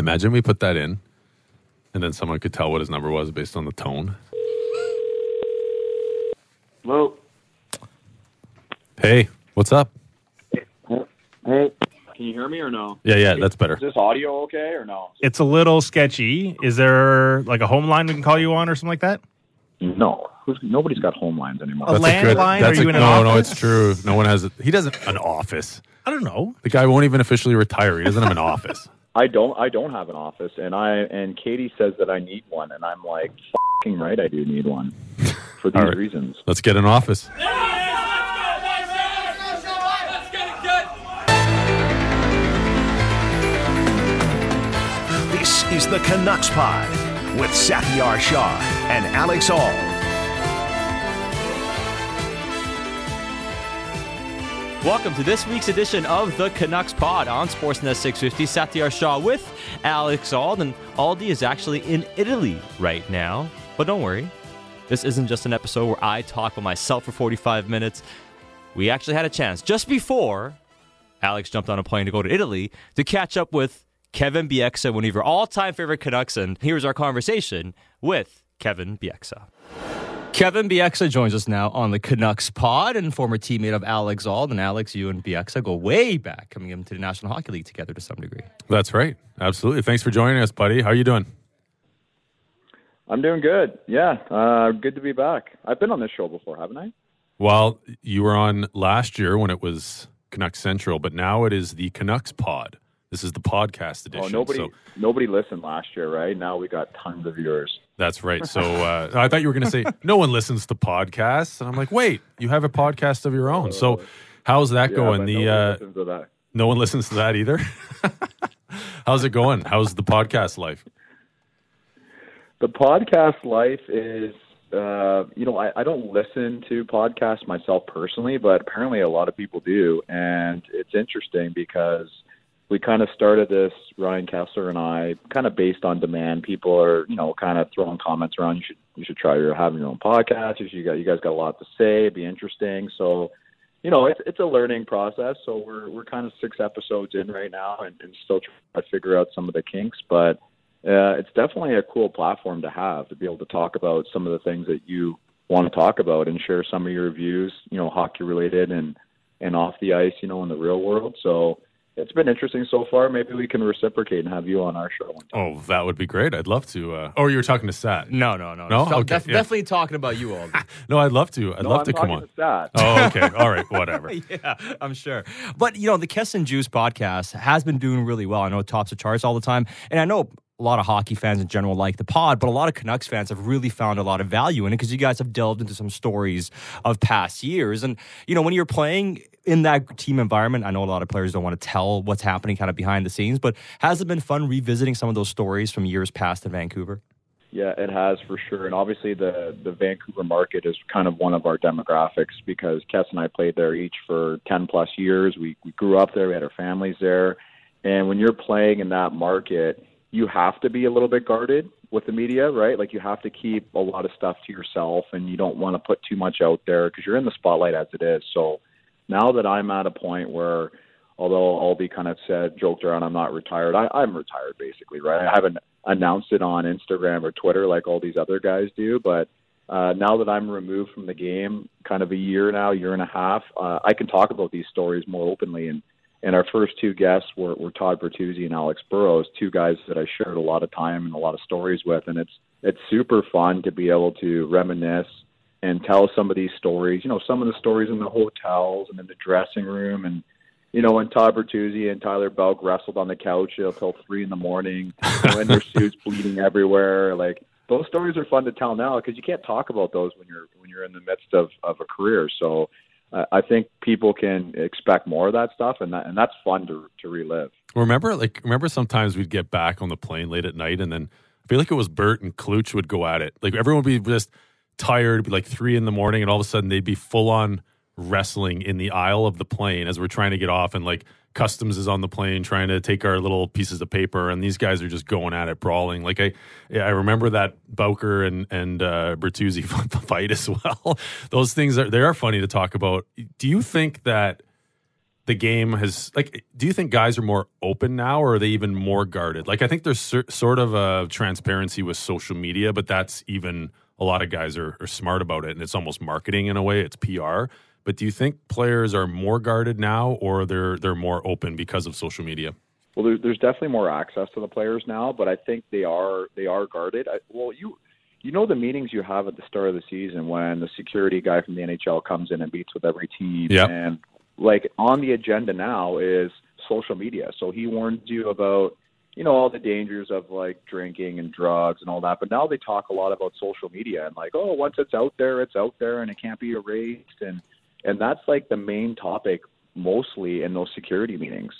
Imagine we put that in, and then someone could tell what his number was based on the tone. Hello. Hey, what's up? Hey. Can you hear me or no? Yeah, yeah, that's better. Is this audio okay or no? It's a little sketchy. Is there like a home line we can call you on or something like that? No. Who's, nobody's got home lines anymore. A landline? That's Are a- you in an no, no, office? it's true. No one has. A, he doesn't an office. I don't know. The guy won't even officially retire. He doesn't have an office. I don't. I don't have an office, and I and Katie says that I need one, and I'm like, fucking right, I do need one for these All right. reasons. Let's get an office. This is the Canucks Pod with Satyar Shah and Alex Auld. Welcome to this week's edition of the Canucks Pod on Sportsnet 650. Satyar Shah with Alex Auld, and Aldi is actually in Italy right now. But don't worry, this isn't just an episode where I talk by myself for 45 minutes. We actually had a chance just before Alex jumped on a plane to go to Italy to catch up with Kevin Bieksa, one of your all-time favorite Canucks, and here's our conversation with Kevin Bieksa. Kevin Bieksa joins us now on the Canucks pod and former teammate of Alex Auld. And Alex, you and Bieksa go way back, coming into the National Hockey League together to some degree. That's right. Absolutely. Thanks for joining us, buddy. How are you doing? I'm doing good. Yeah, uh, good to be back. I've been on this show before, haven't I? Well, you were on last year when it was Canucks Central, but now it is the Canucks Pod. This is the podcast edition. Oh, nobody, So nobody listened last year, right? Now we got tons of viewers. That's right. So uh, I thought you were going to say no one listens to podcasts, and I'm like, wait, you have a podcast of your own. So how's that Yeah, going? The uh, listens to that. no one listens to that either. how's it going? How's the podcast life? The podcast life is, uh, you know, I, I don't listen to podcasts myself personally, but apparently a lot of people do. And it's interesting because we kind of started this, Ryan Kesler and I, kind of based on demand. People are, you know, kind of throwing comments around. You should, you should try your having your own podcast. You, you, got, you guys got a lot to say. It'd be interesting. So, you know, it's it's a learning process. So we're we're kind of six episodes in right now, and, and still trying to figure out some of the kinks. But uh, it's definitely a cool platform to have to be able to talk about some of the things that you want to talk about and share some of your views, you know, hockey related and and off the ice, you know, in the real world. So it's been interesting so far. Maybe we can reciprocate and have you on our show one time. Oh, that would be great. I'd love to. Uh, oh, you were talking to Sat. No, no, no. No? Okay, def- yeah. Definitely talking about you, all. No, I'd love to. I'd No, love I'm to come on. to Sat. Oh, okay. All right. Whatever. yeah, I'm sure. But you know, the Kess and Juice podcast has been doing really well. I know it tops the charts all the time, and I know a lot of hockey fans in general like the pod, but a lot of Canucks fans have really found a lot of value in it because you guys have delved into some stories of past years. And you know, when you're playing in that team environment, I know a lot of players don't want to tell what's happening kind of behind the scenes, but has it been fun revisiting some of those stories from years past in Vancouver? Yeah, it has for sure. And obviously the the Vancouver market is kind of one of our demographics because Kess and I played there each for 10 plus years. We we grew up there, we had our families there. And when you're playing in that market, you have to be a little bit guarded with the media, right? Like you have to keep a lot of stuff to yourself and you don't want to put too much out there because you're in the spotlight as it is. So now that I'm at a point where although Aldi kind of said joked around I'm not retired, I, I'm retired basically, right? I haven't announced it on Instagram or Twitter like all these other guys do, but uh, now that I'm removed from the game, kind of a year now, year and a half, uh, I can talk about these stories more openly. And and our first two guests were, were Todd Bertuzzi and Alex Burrows, two guys that I shared a lot of time and a lot of stories with. And it's it's super fun to be able to reminisce and tell some of these stories. You know, some of the stories in the hotels and in the dressing room, and you know, when Todd Bertuzzi and Tyler Bouck wrestled on the couch until three in the morning, in their suits bleeding everywhere. Like those stories are fun to tell now because you can't talk about those when you're when you're in the midst of of a career. So uh, I think people can expect more of that stuff, and that and that's fun to to relive. Remember, like, remember sometimes we'd get back on the plane late at night, and then I feel like it was Bert and Klutch would go at it. Like everyone would be just tired, like three in the morning, and all of a sudden they'd be full on wrestling in the aisle of the plane as we're trying to get off, and like customs is on the plane trying to take our little pieces of paper, and these guys are just going at it, brawling. Like I, I remember that Bowker and and uh, Bertuzzi fight as well. Those things are they are funny to talk about. Do you think that? the game has like do you think guys are more open now or are they even more guarded like i think there's sort of a transparency with social media but that's even a lot of guys are, are smart about it and it's almost marketing in a way it's pr but do you think players are more guarded now or they're they're more open because of social media Well, there, there's definitely more access to the players now, but I think they are they are guarded. I, well, you you know the meetings you have at the start of the season when the security guy from the NHL comes in and meets with every team, Yep. and like on the agenda now is social media. So he warns you about you know all the dangers of like drinking and drugs and all that. But now they talk a lot about social media and like oh once it's out there, it's out there and it can't be erased and and that's like the main topic mostly in those security meetings.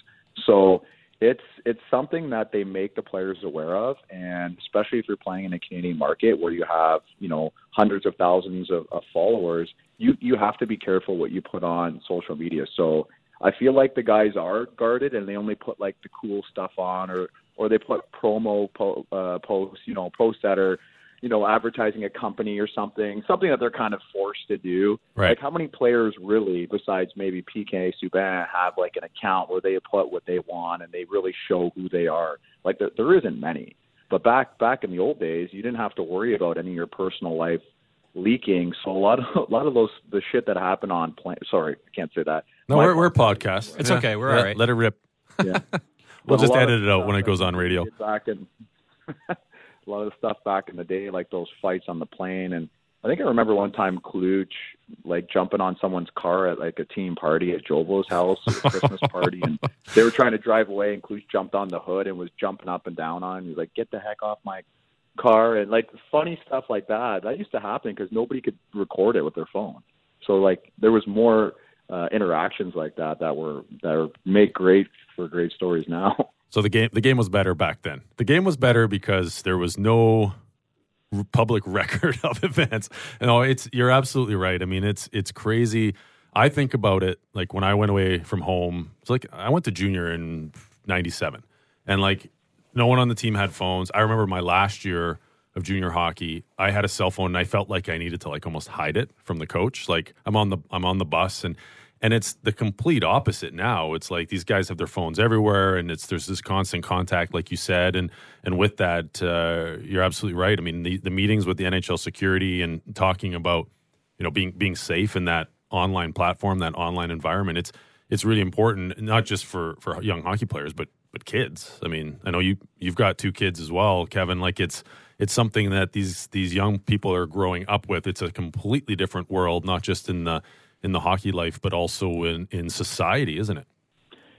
So it's it's something that they make the players aware of, and especially if you're playing in a Canadian market where you have you know hundreds of thousands of, of followers, you you have to be careful what you put on social media. So I feel like the guys are guarded, and they only put like the cool stuff on, or or they put promo po- uh, posts, you know, posts that are you know advertising a company or something, something that they're kind of forced to do. Right. Like how many players really, besides maybe PK Subban, have like an account where they put what they want and they really show who they are? Like there, there isn't many. But back back in the old days, you didn't have to worry about any of your personal life leaking. So a lot of a lot of those the shit that happened on plane. Sorry, I can't say that. no My- we're, we're podcast It's okay, we're let, all right. let it rip Yeah. we'll But just edit it out when it goes on radio Back in a lot of the stuff back in the day, like those fights on the plane, and I think I remember one time Kluch like jumping on someone's car at like a team party at Jovo's house, a Christmas party, and they were trying to drive away, and Kluch jumped on the hood and was jumping up and down on. Him. He was like, "Get the heck off my car!" And like funny stuff like that. That used to happen because nobody could record it with their phone. So like there was more uh, interactions like that that were that are, make great for great stories now. So the game the game was better back then. The game was better because there was no public record of events. No, it's you're absolutely right. I mean, it's it's crazy. I think about it like when I went away from home. It's like I went to junior in '97, and like no one on the team had phones. I remember my last year of junior hockey. I had a cell phone, and I felt like I needed to like almost hide it from the coach. Like I'm on the I'm on the bus and and it's the complete opposite now. It's like these guys have their phones everywhere, and it's there's this constant contact, like you said, and and with that, uh, you're absolutely right. I mean, the the meetings with the NHL security and talking about you know being being safe in that online platform, that online environment. It's it's really important, not just for for young hockey players, but but kids. I mean, I know you you've got two kids as well, Kevin. Like it's it's something that these these young people are growing up with. It's a completely different world, not just in the in the hockey life, but also in in society, isn't it?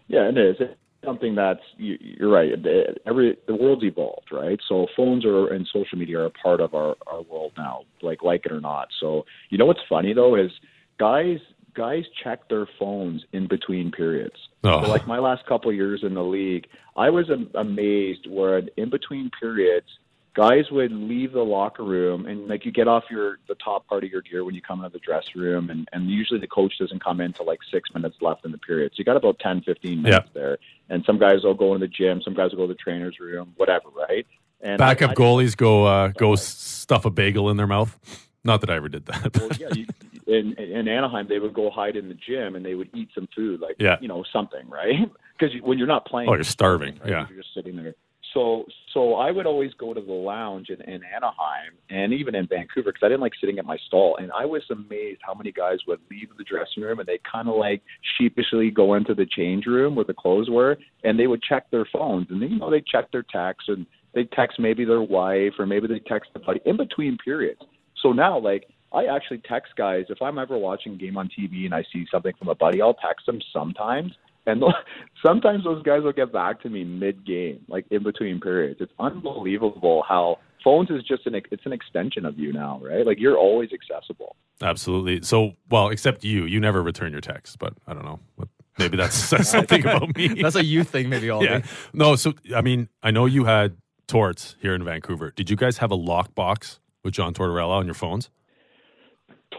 Yeah, it is. It's something that's you, you're right. The- Every the world's evolved, right? So phones are and social media are a part of our our world now, like like it or not. So you know what's funny though is guys guys check their phones in between periods. Oh. So like my last couple of years in the league, I was amazed where in between periods guys would leave the locker room and like you get off your the top part of your gear when you come into the dressing room and and usually the coach doesn't come in till like six minutes left in the period so you got about 10 15 minutes there and some guys will go in the gym some guys will go to the trainer's room whatever right and Backup I- I- goalies go uh, go stuff a bagel in their mouth. Not that I ever did that. well, yeah, you, in in Anaheim, they would go hide in the gym and they would eat some food, like Yeah. you know something, right? Because when you're not playing, Oh, you're starving, right? yeah. you're just sitting there. So so I would always go to the lounge in, in Anaheim and even in Vancouver because I didn't like sitting at my stall, and I was amazed how many guys would leave the dressing room and they kind of like sheepishly go into the change room where the clothes were, and they would check their phones and you know they check their texts and they text maybe their wife or maybe they text a buddy in between periods. So now, like, I actually text guys if I'm ever watching a game on TV and I see something from a buddy, I'll text them sometimes. And sometimes those guys will get back to me mid game, like in between periods. It's unbelievable how phones is just an it's an extension of you now, right? Like you're always accessible. Absolutely. So, well, except you, you never return your text, but I don't know. What, maybe that's says something about me. That's a you thing, maybe all yeah. day. No, so I mean, I know you had torts here in Vancouver. Did you guys have a lockbox with John Tortorella on your phones?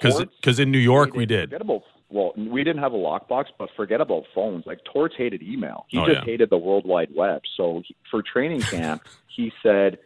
Torts- Because in New York we did. Forget about well, we didn't have a lockbox, but forget about phones. Like Torts hated email. He Oh, just yeah. hated the World Wide Web. So he, for training camp, he said,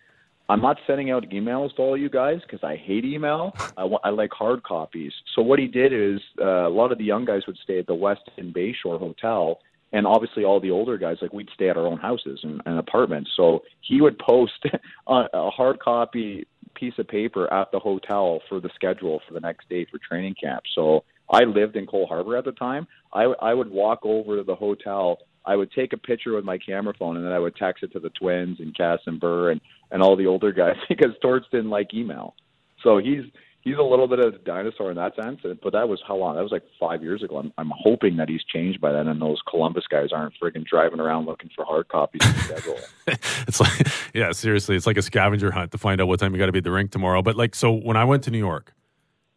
I'm not sending out emails to all you guys because I hate email. I, wa- I like hard copies. So what he did is uh, a lot of the young guys would stay at the Westin Bayshore Hotel, and obviously all the older guys like we'd stay at our own houses and, and apartments. So he would post a, a hard copy piece of paper at the hotel for the schedule for the next day for training camp. So I lived in Coal Harbour at the time. I, I would walk over to the hotel. I would take a picture with my camera phone, and then I would text it to the twins and Kess and Burr and and all the older guys because Torts didn't like email. So he's he's a little bit of a dinosaur in that sense. But that was how long? That was like five years ago. I'm, I'm hoping that he's changed by then, and those Columbus guys aren't friggin' driving around looking for hard copies of the schedule. it's like yeah seriously it's like a scavenger hunt to find out what time you got to be at the rink tomorrow but like so when i went to new york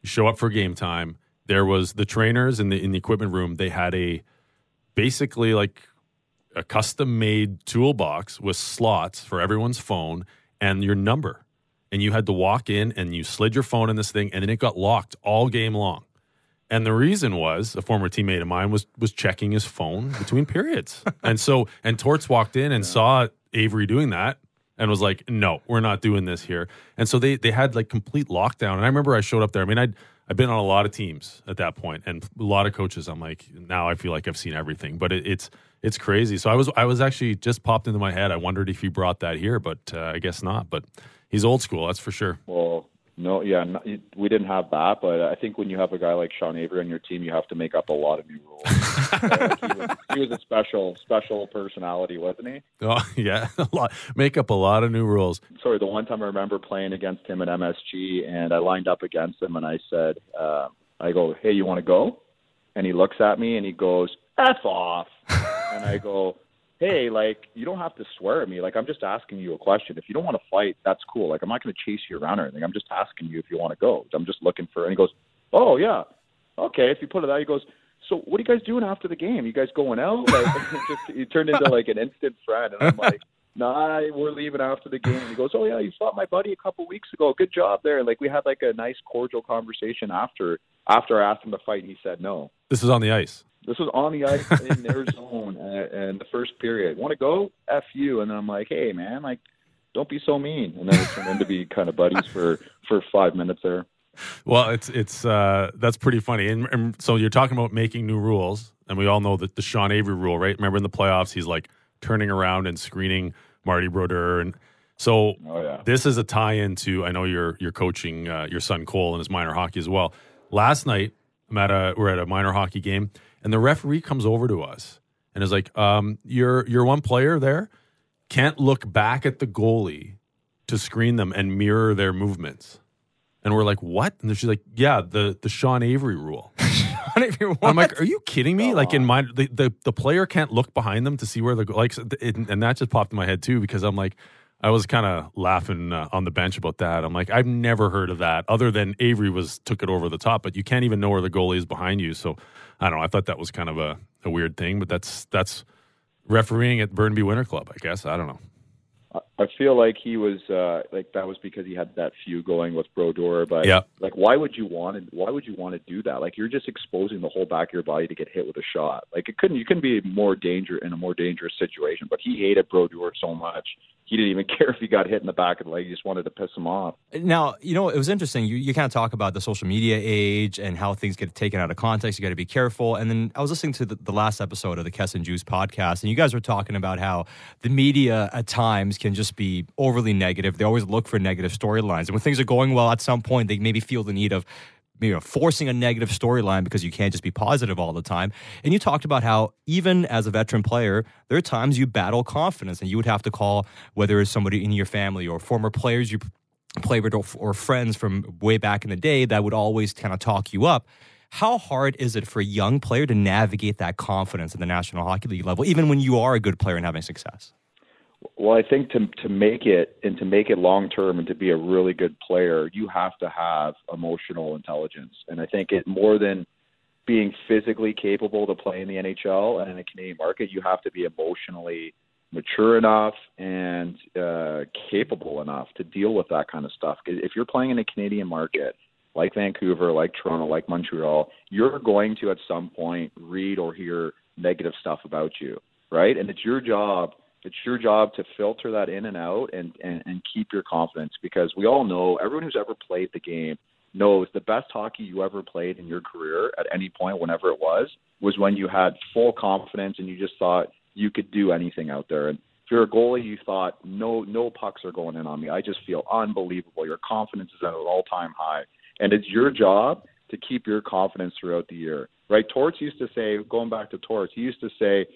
you show up for game time there was the trainers in the in the equipment room they had a basically like a custom made toolbox with slots for everyone's phone and your number and you had to walk in and you slid your phone in this thing and then it got locked all game long and the reason was a former teammate of mine was was checking his phone between periods. and so and Torts walked in and saw Avery doing that and was like, "No, we're not doing this here." And so they they had like complete lockdown. And I remember I showed up there. I mean, I'd I've been on a lot of teams at that point and a lot of coaches. I'm like, now I feel like I've seen everything, but it, it's it's crazy. So I was I was actually just popped into my head. I wondered if he brought that here, but uh, I guess not. But he's old school, that's for sure. Well, no, yeah, we didn't have that, but I think when you have a guy like Sean Avery on your team, you have to make up a lot of new rules. uh, he, was, he was a special, special personality, wasn't he? Oh yeah, a lot. Make up a lot of new rules. Sorry, the one time I remember playing against him at MSG, and I lined up against him, and I said, uh, "I go, hey, you want to go?" And he looks at me and he goes, "F off," and I go hey, like you don't have to swear at me. Like I'm just asking you a question. If you don't want to fight, that's cool. Like I'm not going to chase you around or anything. I'm just asking you if you want to go. I'm just looking for. And he goes, oh yeah, okay. If you put it out, he goes. So what are you guys doing after the game? You guys going out? Like just he turned into like an instant friend, and I'm like. Nah, we're leaving after the game. He goes, "Oh yeah, you fought my buddy a couple weeks ago. Good job there." Like we had like a nice cordial conversation after after I asked him to fight. He said no. This is on the ice. This was on the ice in their zone uh, in the first period. Want to go? F you. And then I'm like, hey man, like, don't be so mean. And then it turned into be kind of buddies for for five minutes there. Well, it's it's uh, that's pretty funny. And, and so you're talking about making new rules, and we all know that the Sean Avery rule, right? Remember in the playoffs, he's like turning around and screening Marty Brodeur, and so Oh yeah. this is a tie-in to. I know you're you're coaching uh, your son Cole in his minor hockey as well. Last night, I'm at a we're at a minor hockey game, and the referee comes over to us and is like, um, "Your your one player there can't look back at the goalie to screen them and mirror their movements." And we're like, "What?" And she's like, "Yeah, the the Sean Avery rule." I'm like, "Are you kidding me?" Like in my the, the the player can't look behind them to see where the like, it, and that just popped in my head too because I'm like, I was kind of laughing uh, on the bench about that. I'm like, I've never heard of that other than Avery was took it over the top, but you can't even know where the goalie is behind you. So I don't know. I thought that was kind of a, a weird thing, but that's that's refereeing at Burnaby Winter Club, I guess. I don't know. Uh, I- feel like he was uh like that was because he had that feud going with Brodeur, but Yeah. like why would you want to why would you want to do that? Like you're just exposing the whole back of your body to get hit with a shot. Like it couldn't you couldn't be more danger in a more dangerous situation. But he hated Brodeur so much he didn't even care if he got hit in the back of the leg. He just wanted to piss him off. Now, you know, it was interesting. You, you kind of talk about the social media age and how things get taken out of context. You got to be careful. And then I was listening to the, the last episode of the Kess and Juice podcast, and you guys were talking about how the media at times can just be overly negative. They always look for negative storylines. And when things are going well, at some point, they maybe feel the need of you know, forcing a negative storyline because you can't just be positive all the time. And you talked about how even as a veteran player, there are times you battle confidence and you would have to call whether it's somebody in your family or former players you play with or, or friends from way back in the day that would always kind of talk you up. How hard is it for a young player to navigate that confidence at the National Hockey League level, even when you are a good player and having success? Well, I think to to make it and to make it long term and to be a really good player, you have to have emotional intelligence. And I think it more than being physically capable to play in the NHL and in the Canadian market, you have to be emotionally mature enough and uh, capable enough to deal with that kind of stuff. If you're playing in a Canadian market, like Vancouver, like Toronto, like Montreal, you're going to at some point read or hear negative stuff about you, right? And it's your job it's your job to filter that in and out and, and, and keep your confidence because we all know everyone who's ever played the game knows the best hockey you ever played in your career at any point, whenever it was, was when you had full confidence and you just thought you could do anything out there. And if you're a goalie, you thought no no pucks are going in on me. I just feel unbelievable. Your confidence is at an all time high, and it's your job to keep your confidence throughout the year. Right? Torts used to say, going back to Torts, he used to say,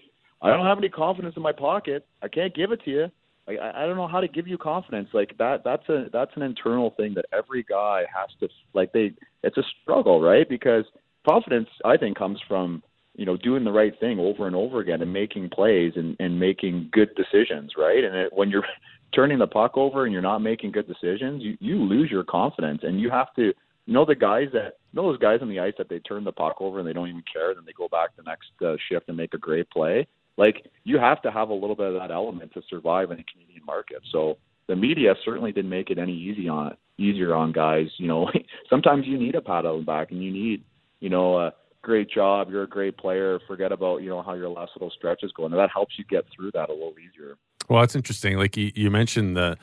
I don't have any confidence in my pocket. I can't give it to you. I, I don't know how to give you confidence. Like that, that's a that's an internal thing that every guy has to like. They it's a struggle, right? Because confidence, I think, comes from you know doing the right thing over and over again and making plays and and making good decisions, right? And it, when you're turning the puck over and you're not making good decisions, you you lose your confidence, and you have to know the guys that know those guys on the ice that they turn the puck over and they don't even care, then they go back the next uh, shift and make a great play like you have to have a little bit of that element to survive in a Canadian market. So the media certainly didn't make it any easy on easier on guys. You know, sometimes you need a pat on the back and you need, you know, a great job, you're a great player. Forget about you know how your last little stretch is going. And that helps you get through that a little easier. Well, that's interesting. Like you, you mentioned the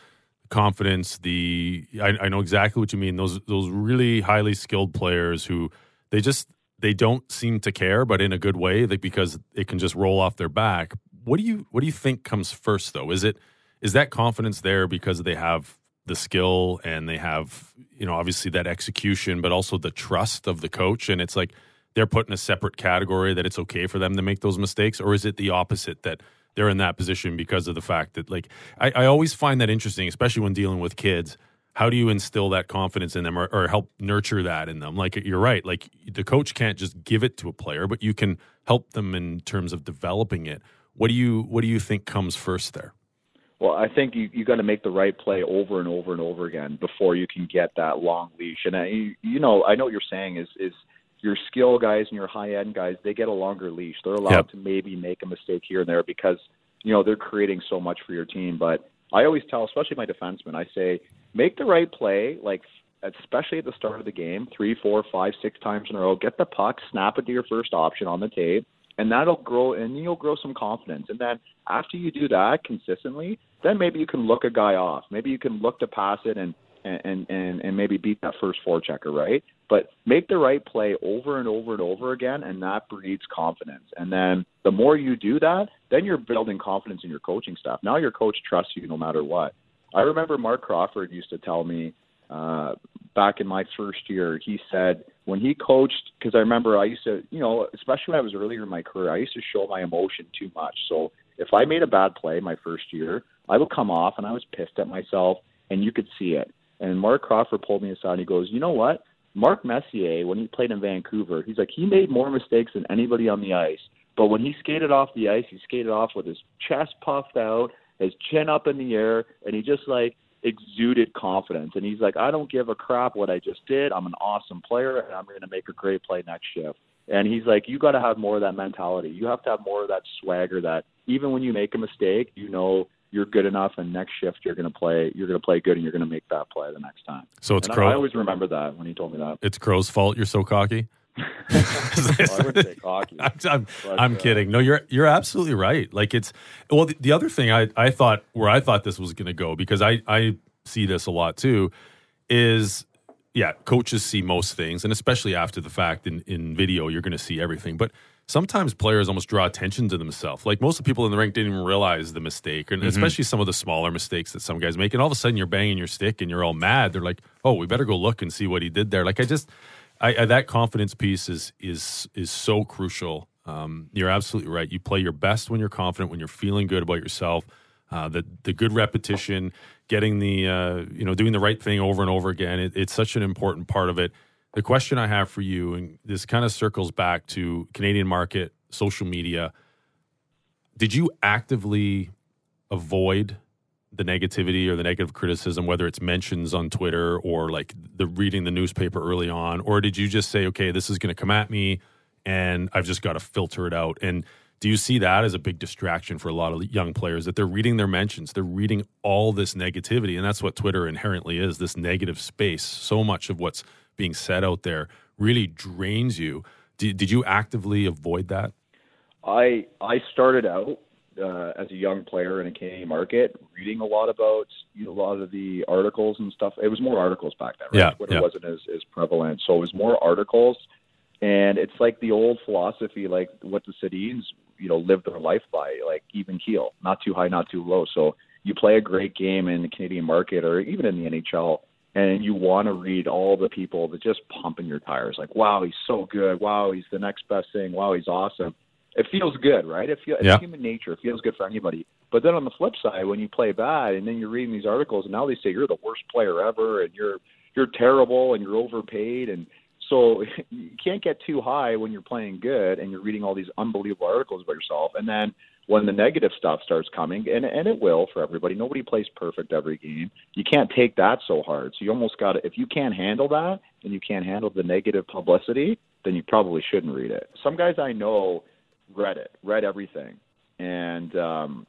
confidence. The I, I know exactly what you mean. Those those really highly skilled players who they just they don't seem to care, but in a good way, like because it can just roll off their back. What do you what do you think comes first though? Is it is that confidence there because they have the skill and they have you know obviously that execution, but also the trust of the coach, and it's like they're put in a separate category that it's okay for them to make those mistakes, or is it the opposite that they're in that position because of the fact that like I, I always find that interesting, especially when dealing with kids how do you instill that confidence in them or, or, help nurture that in them? Like you're right like the coach can't just give it to a player but you can help them in terms of developing it. What do you what do you think comes first there? Well i think you you got to make the right play over and over and over again before you can get that long leash. And I, you, know i know what you're saying is is your skill guys and your high end guys they get a longer leash. They're allowed yep. to maybe make a mistake here and there because you know they're creating so much for your team. But I always tell, especially my defensemen, I say, make the right play, like especially at the start of the game, three, four, five, six times in a row. Get the puck, snap it to your first option on the tape, and that'll grow, and you'll grow some confidence. And then after you do that consistently, then maybe you can look a guy off. Maybe you can look to pass it and and and and maybe beat that first forechecker, right? But make the right play over and over and over again, and that breeds confidence. And then the more you do that, then you're building confidence in your coaching staff. Now your coach trusts you no matter what. I remember Marc Crawford used to tell me uh, back in my first year, he said when he coached, because I remember I used to, you know, especially when I was earlier in my career, I used to show my emotion too much. So if I made a bad play my first year, I would come off and I was pissed at myself, and you could see it. And Marc Crawford pulled me aside and he goes, You know what? Mark Messier, when he played in Vancouver, he's like he made more mistakes than anybody on the ice. But when he skated off the ice, he skated off with his chest puffed out, his chin up in the air, and he just like exuded confidence. And he's like, I don't give a crap what I just did. I'm an awesome player, and I'm going to make a great play next shift. And he's like, you got to have more of that mentality. You have to have more of that swagger that even when you make a mistake, you know you're good enough, and next shift you're going to play. You're going to play good, and you're going to make that play the next time. So it's Crow. I, I always remember that when he told me that. It's Crow's fault. You're so cocky. well, I wouldn't say cocky. I'm, I'm, but, I'm uh, kidding. No, you're you're absolutely right. Like it's well, the, the other thing I I thought where I thought this was going to go because I I see this a lot too is yeah, coaches see most things, and especially after the fact in in video, you're going to see everything, but sometimes players almost draw attention to themselves. Like most of the people in the rank didn't even realize the mistake, and mm-hmm. especially some of the smaller mistakes that some guys make. And all of a sudden, you're banging your stick and you're all mad. They're like, "Oh, we better go look and see what he did there." Like I just, I, I that confidence piece is is is so crucial. Um, you're absolutely right. You play your best when you're confident, when you're feeling good about yourself. Uh, the the good repetition, getting the uh, you know doing the right thing over and over again. It, it's such an important part of it the question I have for you, and this kind of circles back to Canadian market, social media. Did you actively avoid the negativity or the negative criticism, whether it's mentions on Twitter or like the reading the newspaper early on, or did you just say, okay, this is going to come at me, and I've just got to filter it out? And do you see that as a big distraction for a lot of young players that they're reading their mentions, they're reading all this negativity, and that's what Twitter inherently is this negative space. So much of what's being said out there really drains you. Did, did you actively avoid that? I I started out uh, as a young player in a Canadian market, reading a lot about you know, a lot of the articles and stuff. It was more articles back then, right? Yeah, Twitter yeah. wasn't as, as prevalent, so it was more articles. And it's like the old philosophy, like what the Sedins, you know, live their life by, like even keel, not too high, not too low. So you play a great game in the Canadian market or even in the NHL, and you want to read all the people that just pumping your tires, like, wow, he's so good, wow, he's the next best thing, wow, he's awesome. It feels good, right? It feels Yeah. it's human nature. It feels good for anybody. But then on the flip side, when you play bad, and then you're reading these articles, and now they say you're the worst player ever, and you're you're terrible, and you're overpaid, and so you can't get too high when you're playing good, and you're reading all these unbelievable articles about yourself, and then when the negative stuff starts coming, and and it will for everybody. Nobody plays perfect every game. You can't take that so hard. So you almost got to if you can't handle that, and you can't handle the negative publicity, then you probably shouldn't read it. Some guys I know read it, read everything, and um,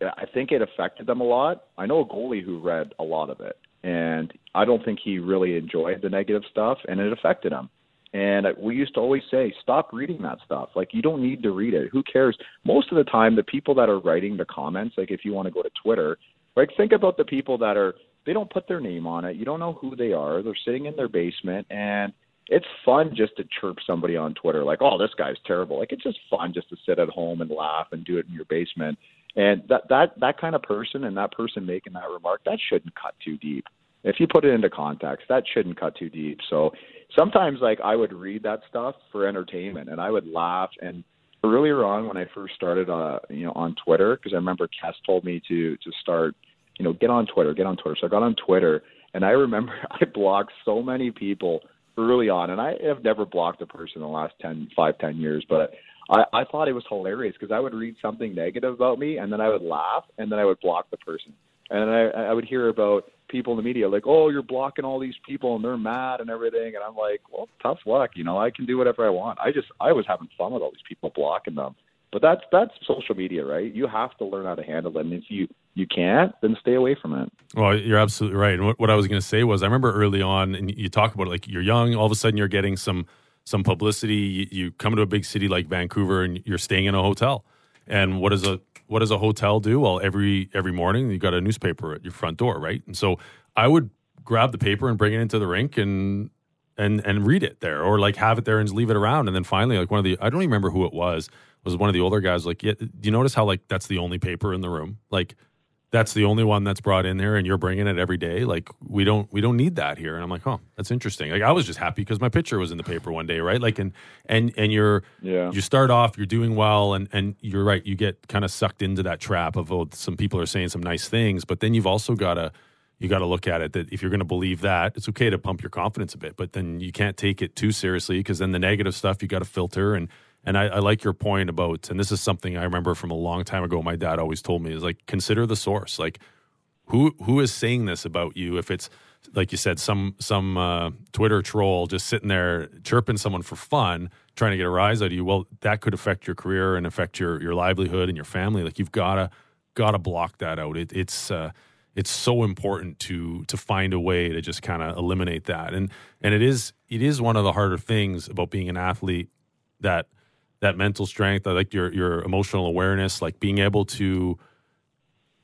I think it affected them a lot. I know a goalie who read a lot of it, and I don't think he really enjoyed the negative stuff, and it affected him. And we used to always say, stop reading that stuff. Like, you don't need to read it. Who cares? Most of the time, the people that are writing the comments, like if you want to go to Twitter, like think about the people that are, they don't put their name on it. You don't know who they are. They're sitting in their basement, and it's fun just to chirp somebody on Twitter, like, oh, this guy's terrible. Like, it's just fun just to sit at home and laugh and do it in your basement. And that that that kind of person and that person making that remark, that shouldn't cut too deep. If you put it into context, that shouldn't cut too deep. So sometimes like I would read that stuff for entertainment and I would laugh and earlier on when I first started uh you know on Twitter because I remember Kess told me to to start you know get on Twitter, get on Twitter. So I got on Twitter and I remember I blocked so many people early on and I have never blocked a person in the last ten, five, ten years, but I, I thought it was hilarious because I would read something negative about me and then I would laugh and then I would block the person. And I, I would hear about people in the media like, "Oh, you're blocking all these people and they're mad and everything." And I'm like, "Well, tough luck, you know. I can do whatever I want." I just I was having fun with all these people blocking them. But that's that's social media, right? You have to learn how to handle it. And if you you can't, then stay away from it. Well, you're absolutely right. And what, what I was going to say was, I remember early on, and you talk about it, like you're young, all of a sudden you're getting some some publicity. You, you come to a big city like Vancouver, and you're staying in a hotel. And what does a what does a hotel do? Well, every every morning you got a newspaper at your front door, right? And so I would grab the paper and bring it into the rink and and and read it there, or like have it there and leave it around. And then finally, like one of the I don't even remember who it was was one of the older guys. Like, yeah, do you notice how like that's the only paper in the room? Like that's the only one that's brought in there and you're bringing it every day? Like we don't we don't need that here. And i'm like oh that's interesting. Like i was just happy because my picture was in the paper one day right? Like and and and you're Yeah. you start off you're doing well and and you're right you get kind of sucked into that trap of oh some people are saying some nice things but then you've also got to you got to look at it that if you're going to believe that it's okay to pump your confidence a bit but then you can't take it too seriously because then the negative stuff you got to filter and and I, I like your point about and this is something i remember from a long time ago my dad always told me is like consider the source. Like who who is saying this about you if it's like you said some some uh, twitter troll just sitting there chirping someone for fun trying to get a rise out of you? Well that could affect your career and affect your your livelihood and your family. Like you've got to got to block that out. It, it's uh, it's so important to to find a way to just kind of eliminate that. And and it is it is one of the harder things about being an athlete that that mental strength i like your your emotional awareness like being able to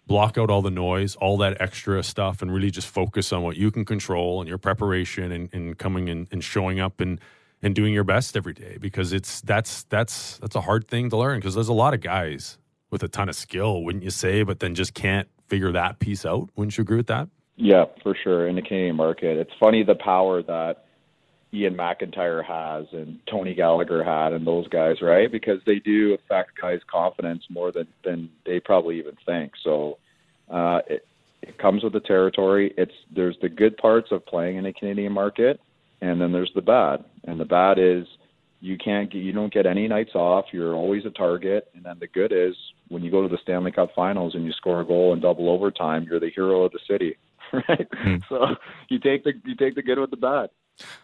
block out all the noise, all that extra stuff, and really just focus on what you can control and your preparation and, and coming in and showing up and and doing your best every day because it's that's that's that's a hard thing to learn because there's a lot of guys with a ton of skill, wouldn't you say, but then just can't figure that piece out. Wouldn't you agree with that? Yeah, for sure. In the Canadian market, it's funny the power that Iain MacIntyre has and Tony Gallagher had and those guys, right? Because they do affect guys' confidence more than than they probably even think. So uh, it, it comes with the territory. It's there's the good parts of playing in a Canadian market, and then there's the bad. And the bad is you can't get, you don't get any nights off. You're always a target. And then the good is when you go to the Stanley Cup Finals and you score a goal in double overtime, you're the hero of the city, right? Hmm. So you take the you take the good with the bad.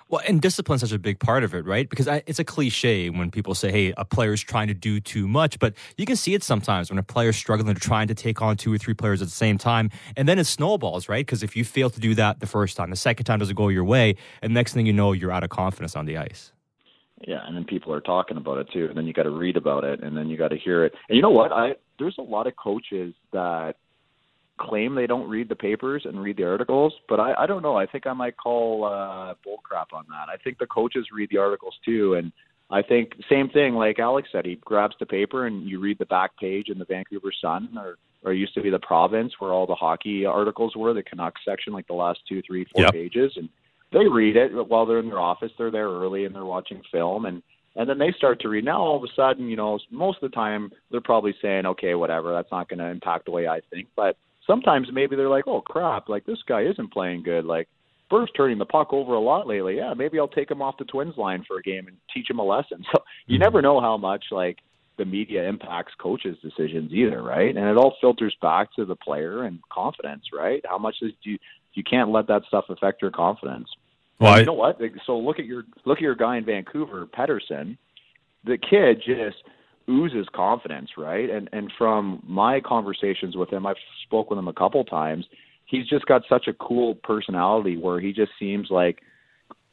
Well, and discipline's such a big part of it, right? Because I, it's a cliche when people say, "Hey, a player's trying to do too much," but you can see it sometimes when a player's struggling to trying to take on two or three players at the same time, and then it snowballs, right? Because if you fail to do that the first time, the second time doesn't go your way, and next thing you know, you're out of confidence on the ice. Yeah, and then people are talking about it too, and then you got to read about it, and then you got to hear it. And you know what? I there's a lot of coaches that claim they don't read the papers and read the articles, but I, I don't know. I think I might call uh, bullcrap on that. I think the coaches read the articles too, and I think same thing. Like Alex said, he grabs the paper and you read the back page in the Vancouver Sun, or or used to be the Province, where all the hockey articles were, the Canucks section, like the last two, three, four Yep. pages, and they read it while they're in their office. They're there early and they're watching film, and and then they start to read. Now all of a sudden, you know, most of the time they're probably saying, okay, whatever, that's not going to impact the way I think, but sometimes maybe they're like, oh crap, like this guy isn't playing good, like. Burr's turning the puck over a lot lately. Yeah, maybe I'll take him off the Twins line for a game and teach him a lesson. So you mm-hmm. never know how much like the media impacts coaches' decisions either, right? And it all filters back to the player and confidence, right? How much is you you can't let that stuff affect your confidence. Well, I- you know what? So look at your look at your guy in Vancouver, Pettersson. The kid just oozes confidence, right? And and from my conversations with him, I've spoke with him a couple times. He's just got such a cool personality where he just seems like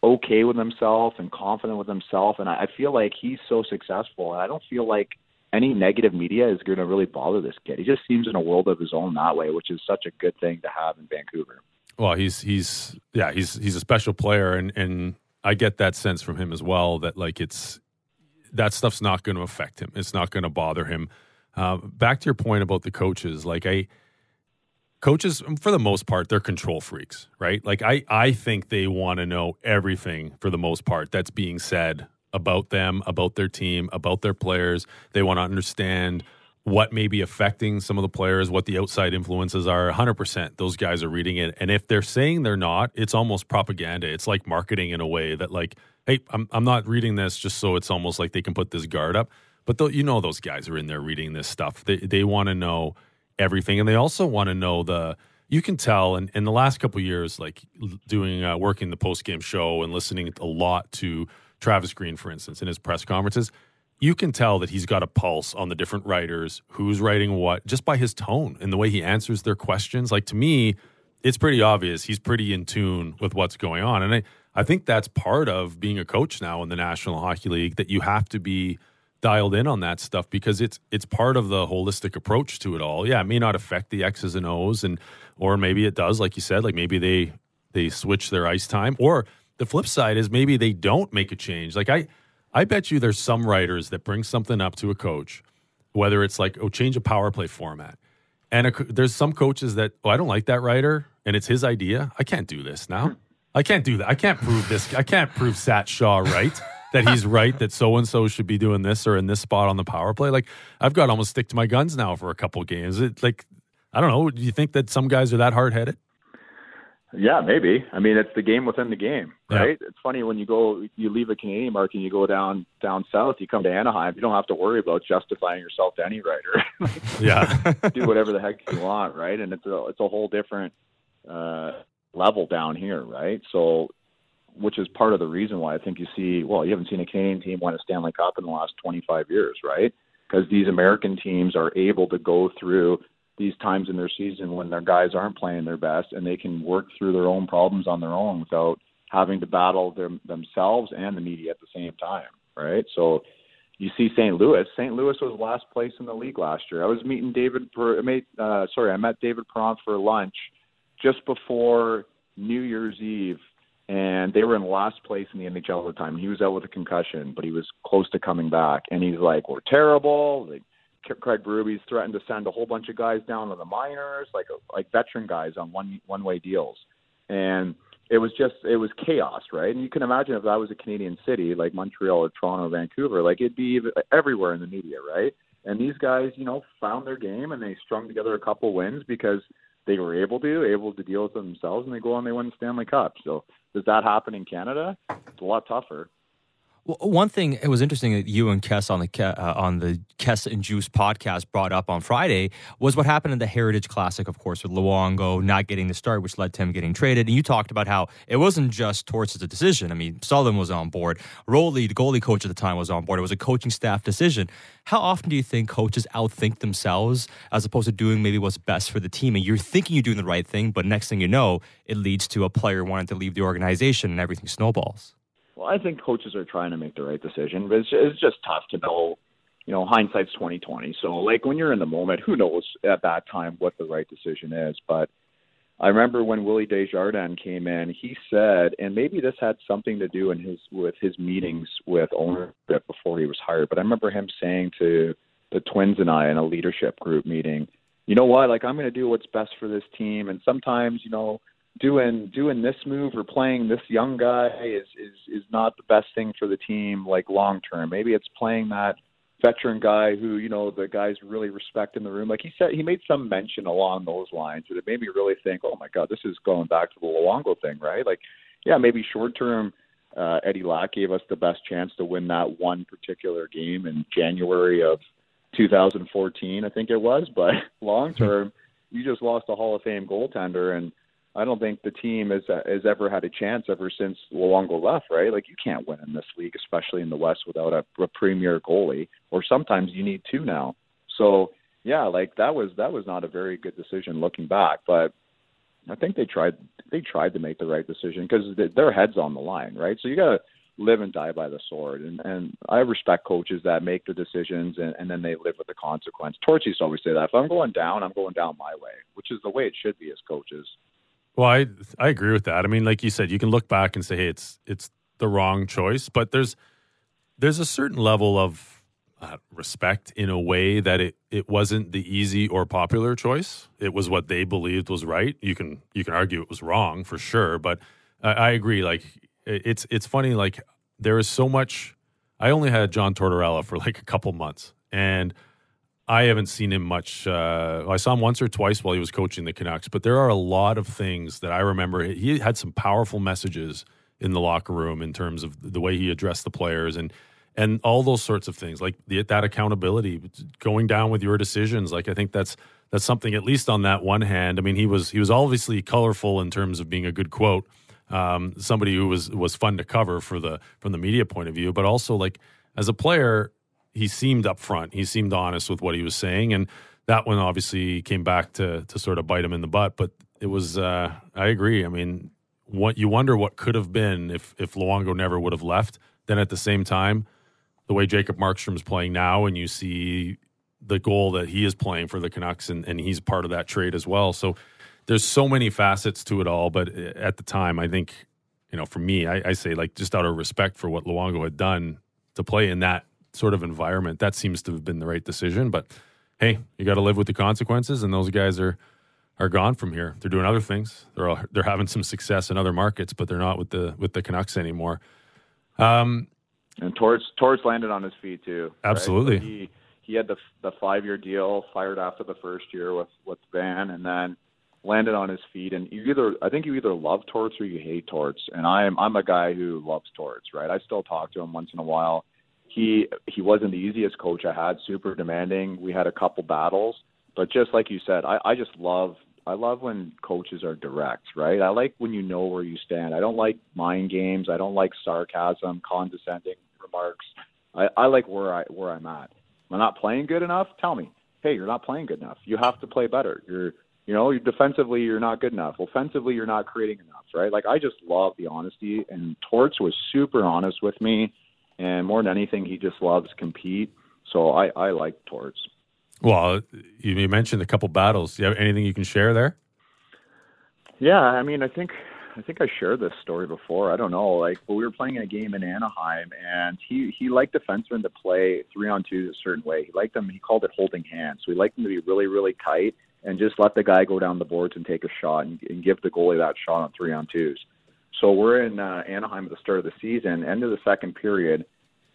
okay with himself and confident with himself. And I, I feel like he's so successful, and I don't feel like any negative media is going to really bother this kid. He just seems in a world of his own that way, which is such a good thing to have in Vancouver. Well, he's he's yeah, he's he's a special player, and and I get that sense from him as well. That like it's that stuff's not going to affect him. It's not going to bother him. Uh, back to your point about the coaches, like I coaches for the most part they're control freaks right? Like i i think they want to know everything for the most part that's being said about them about their team about their players. They want to understand what may be affecting some of the players what the outside influences are. 100% those guys are reading it. And if they're saying they're not it's almost propaganda. It's like marketing in a way that like hey i'm, I'm not reading this just so it's almost like they can put this guard up but you know those guys are in there reading this stuff. They, they want to know everything and they also want to know the you can tell in, in the last couple years like doing uh, working the post game show and listening a lot to travis green for instance in his press conferences you can tell that he's got a pulse on the different writers who's writing what just by his tone and the way he answers their questions. Like to me it's pretty obvious he's pretty in tune with what's going on and i, I think that's part of being a coach now in the national hockey league that you have to be dialed in on that stuff because it's it's part of the holistic approach to it all. Yeah, it may not affect the X's and O's and or maybe it does, like you said, like maybe they they switch their ice time. Or the flip side is maybe they don't make a change. Like I I bet you there's some writers that bring something up to a coach, whether it's like, oh, change a power play format. And a, there's some coaches that, oh, I don't like that writer, and it's his idea. I can't do this now. I can't do that. I can't prove this. I can't prove Sat Shah right that he's right that so and so should be doing this or in this spot on the power play. Like I've got to almost stick to my guns now for a couple games. It like I don't know. Do you think that some guys are that hard headed? Yeah, maybe. I mean, it's the game within the game, Yeah. right? It's funny when you go, you leave a Canadian market and you go down down south. You come to Anaheim, you don't have to worry about justifying yourself to any writer. Yeah. Do whatever the heck you want, right? And it's a it's a whole different uh, level down here, right? So, which is part of the reason why I think you see. Well, you haven't seen a Canadian team win a Stanley Cup in the last 25 years, right? Because these American teams are able to go through these times in their season when their guys aren't playing their best and they can work through their own problems on their own without having to battle them, themselves and the media at the same time, right? So you see St. Louis. St. Louis was last place in the league last year. I was meeting David. Per, uh, sorry, I met David Perron for lunch just before New Year's Eve, and they were in last place in the NHL at the time. He was out with a concussion, but he was close to coming back. And he's like, "We're terrible." Like, Craig Berube's threatened to send a whole bunch of guys down to the minors, like like veteran guys on one one way deals, and it was just it was chaos, right? And you can imagine if that was a Canadian city like Montreal or Toronto or Vancouver, like it'd be everywhere in the media, right? And these guys, you know, found their game and they strung together a couple wins because they were able to, able to deal with it themselves, and they go on they win the Stanley Cup. So does that happen in Canada? It's a lot tougher. One thing it was interesting that you and Kess on the uh, on the Kess and Juice podcast brought up on Friday was what happened in the Heritage Classic, of course, with Luongo not getting the start, which led to him getting traded. And you talked about how it wasn't just Torts' decision. I mean, Sullivan was on board. Rollie, the goalie coach at the time, was on board. It was a coaching staff decision. How often do you think coaches outthink themselves as opposed to doing maybe what's best for the team? And you're thinking you're doing the right thing, but next thing you know, it leads to a player wanting to leave the organization and everything snowballs. I think coaches are trying to make the right decision, but it's, it's just tough to know you know, hindsight's twenty twenty. So like when you're in the moment, who knows at that time what the right decision is. But I remember when Willie Desjardins came in, he said, and maybe this had something to do in his with his meetings with ownership before he was hired. But I remember him saying to the Twins and I in a leadership group meeting, you know what, like I'm going to do what's best for this team, and sometimes you know doing doing this move or playing this young guy is is is not the best thing for the team like long term. Maybe it's playing that veteran guy who you know the guys really respect in the room. Like he said, he made some mention along those lines, and it made me really think, oh my god, this is going back to the Luongo thing, right? Like, yeah, maybe short term. Uh, Eddie Lack gave us the best chance to win that one particular game in January of 2014, I think it was. But long term, you just lost a Hall of Fame goaltender, and I don't think the team has has ever had a chance ever since Luongo left. Right? Like you can't win in this league, especially in the West, without a, a premier goalie. Or sometimes you need two now. So yeah, like that was that was not a very good decision looking back, but. I think they tried. They tried to make the right decision because their heads on the line, right? So you got to live and die by the sword. And and I respect coaches that make the decisions and, and then they live with the consequence. Torch always say that if I'm going down, I'm going down my way, which is the way it should be as coaches. Well, I I agree with that. I mean, like you said, you can look back and say, hey, it's it's the wrong choice, but there's there's a certain level of uh, respect in a way that it, it wasn't the easy or popular choice. It was what they believed was right. You can you can argue it was wrong for sure, but I, I agree. Like it's it's funny. Like there is so much. I only had John Tortorella for like a couple months, and I haven't seen him much. Uh, I saw him once or twice while he was coaching the Canucks, but there are a lot of things that I remember. He had some powerful messages in the locker room in terms of the way he addressed the players and and all those sorts of things, like the, that accountability, going down with your decisions. Like I think that's that's something at least on that one hand. I mean, he was he was obviously colorful in terms of being a good quote, um, somebody who was was fun to cover for the from the media point of view, but also like as a player, he seemed upfront. He seemed honest with what he was saying, and that one obviously came back to to sort of bite him in the butt. But it was, uh, I agree. I mean, what you wonder what could have been if if Luongo never would have left. Then at the same time the way Jacob Markstrom is playing now, and you see the goal that he is playing for the Canucks, and, and he's part of that trade as well. So there's so many facets to it all. But at the time, I think, you know, for me, I, I say like just out of respect for what Luongo had done to play in that sort of environment, that seems to have been the right decision. But hey, you got to live with the consequences, and those guys are are gone from here. They're doing other things. They're all, they're having some success in other markets, but they're not with the with the Canucks anymore. Um, and Torts Torts landed on his feet too. Absolutely. Right? So he he had the the five year deal, fired after the first year with with Van, and then landed on his feet. And you either I think you either love Torts or you hate Torts. And I'm I'm a guy who loves Torts. Right. I still talk to him once in a while. He he wasn't the easiest coach I had. Super demanding. We had a couple battles, but just like you said, I I just love I love when coaches are direct, right? I like when you know where you stand. I don't like mind games. I don't like sarcasm, condescending remarks. I, I like where I where I'm at. Am I not playing good enough? Tell me. Hey, you're not playing good enough. You have to play better. You're you know, you're defensively you're not good enough. Offensively you're not creating enough, right? Like I just love the honesty and Torts was super honest with me and more than anything he just loves compete. So I, I like Torts. Well, you mentioned a couple battles. Do you have anything you can share there? Yeah, I mean, I think I think I shared this story before. I don't know. Like, but we were playing a game in Anaheim, and he he liked defensemen to play three on two a certain way. He liked them. He called it holding hands. So he liked them to be really really tight and just let the guy go down the boards and take a shot and, and give the goalie that shot on three on twos. So we're in uh, Anaheim at the start of the season. End of the second period,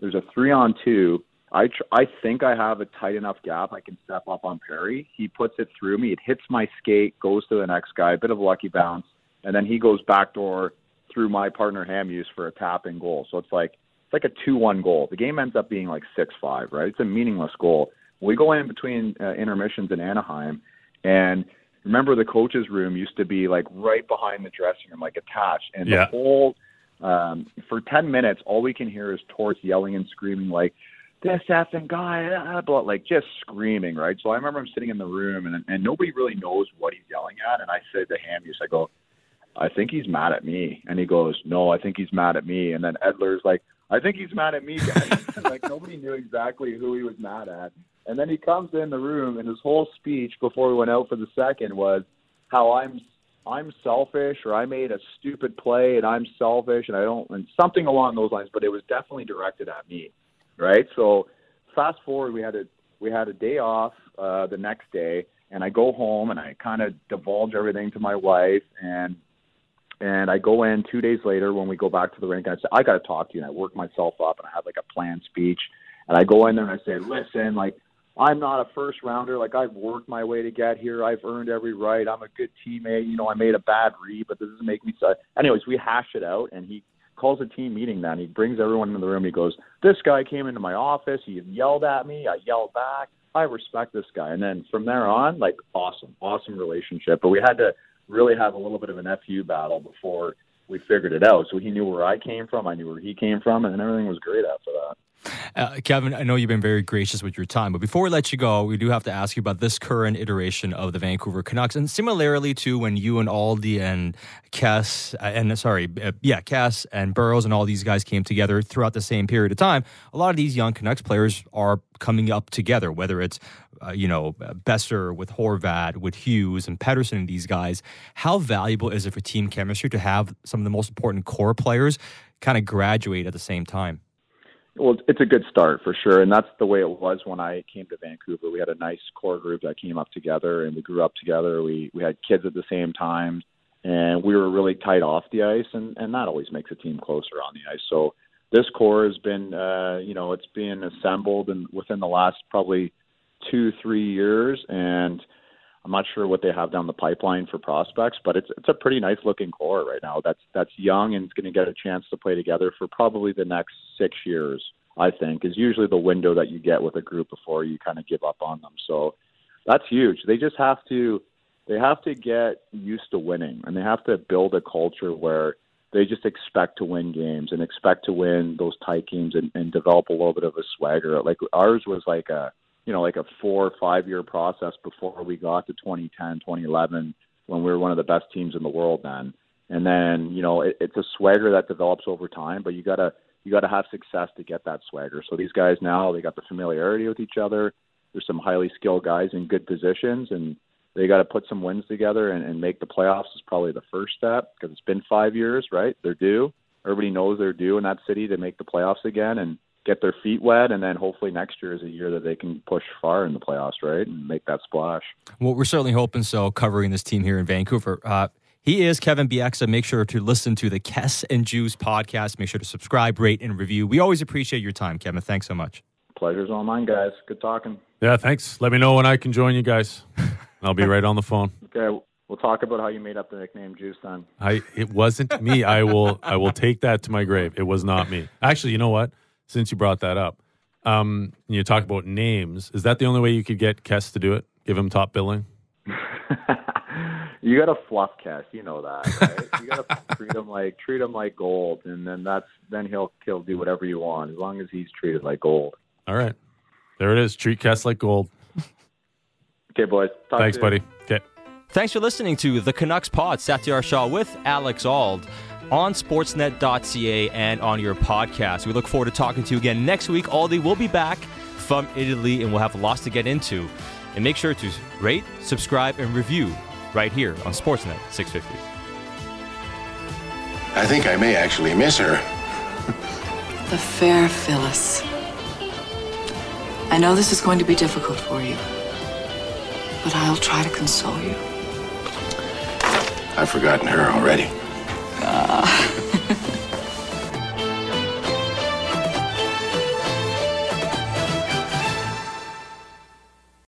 there's a three on two. I tr- I think I have a tight enough gap. I can step up on Perry. He puts it through me. It hits my skate, goes to the next guy. A bit of a lucky bounce and then he goes backdoor through my partner Hamhuis for a tapping goal. So it's like it's like a two-one goal. The game ends up being like six-five, right? It's a meaningless goal. We go in between uh, intermissions in Anaheim, and remember the coaches' room used to be like right behind the dressing room, like attached, and yeah. the whole um, for ten minutes, all we can hear is Torts yelling and screaming like this effing guy, blah, like just screaming, right? So I remember I'm sitting in the room and and nobody really knows what he's yelling at, and I said to Hamhuis, I go, I think he's mad at me. And he goes, No, I think he's mad at me. And then Edler's like, I think he's mad at me, guys. like nobody knew exactly who he was mad at. And then he comes in the room, and his whole speech before we went out for the second was how I'm I'm selfish or I made a stupid play and I'm selfish and I don't and something along those lines. But it was definitely directed at me, right? So fast forward, we had a we had a day off uh, the next day, and I go home and I kind of divulge everything to my wife and and I go in two days later when we go back to the rink and I say, I got to talk to you. And I work myself up and I have like a planned speech. And I go in there and I say, listen, like, I'm not a first rounder. Like, I've worked my way to get here. I've earned every right. I'm a good teammate. You know, I made a bad read, but this doesn't make me so. Anyways, we hash it out and he calls a team meeting then. He brings everyone into the room. He goes, This guy came into my office. He yelled at me. I yelled back. I respect this guy. And then from there on, like, awesome, awesome relationship. But we had to really have a little bit of an FU battle before we figured it out. So he knew where I came from, I knew where he came from, and everything was great after that. Uh, Kevin, I know you've been very gracious with your time, but before we let you go, we do have to ask you about this current iteration of the Vancouver Canucks. And similarly to when you and Aldi and Kess, uh, and sorry, uh, yeah, Kess and Burrows and all these guys came together throughout the same period of time, a lot of these young Canucks players are coming up together, whether it's uh, you know, Boeser with Horvat, with Hughes and Pettersson and these guys. How valuable is it for team chemistry to have some of the most important core players kind of graduate at the same time? Well, it's a good start for sure, and that's the way it was when I came to Vancouver. We had a nice core group that came up together, and we grew up together. We we had kids at the same time, and we were really tight off the ice, and and that always makes a team closer on the ice. So this core has been, uh, you know, it's been assembled and within the last probably two, three years, and I'm not sure what they have down the pipeline for prospects, but it's it's a pretty nice looking core right now. That's that's young and it's going to get a chance to play together for probably the next six years. I think is usually the window that you get with a group before you kind of give up on them. So that's huge. They just have to they have to get used to winning and they have to build a culture where they just expect to win games and expect to win those tight games and, and develop a little bit of a swagger. Like ours was like a you know, like a four or five year process before we got to 2010, 2011, when we were one of the best teams in the world then. And then, you know, it, it's a swagger that develops over time, but you gotta you gotta have success to get that swagger. So these guys now they got the familiarity with each other. There's some highly skilled guys in good positions, and they got to put some wins together and, and make the playoffs is probably the first step because it's been five years, right? They're due. Everybody knows they're due in that city to make the playoffs again, and get their feet wet, and then hopefully next year is a year that they can push far in the playoffs, right, and make that splash. Well, we're certainly hoping so. Covering this team here in Vancouver. Uh, he is Kevin Bieksa. Make sure to listen to the Kess and Juice podcast. Make sure to subscribe, rate, and review. We always appreciate your time, Kevin. Thanks so much. Pleasure's all mine, guys. Good talking. Yeah, thanks. Let me know when I can join you guys. I'll be right on the phone. Okay, we'll talk about how you made up the nickname Juice then. I it wasn't me. I will I will take that to my grave. It was not me. Actually, you know what? Since you brought that up, um, you talk about names. Is that the only way you could get Kess to do it? Give him top billing? you got to fluff Kess, you know that. Right? you got to treat him like treat him like gold, and then that's then he'll he'll do whatever you want as long as he's treated like gold. All right, there it is. Treat Kess like gold. okay, boys. Talk Thanks, buddy. Okay. Thanks for listening to the Canucks Pod, Satiar Shah with Alex Auld on sportsnet.ca and on your podcast. We look forward to talking to you again next week. Aldi will be back from Italy and we'll have lots to get into. And make sure to rate, subscribe, and review right here on Sportsnet 650. I think I may actually miss her. the fair Phyllis. I know this is going to be difficult for you, but I'll try to console you. I've forgotten her already. か。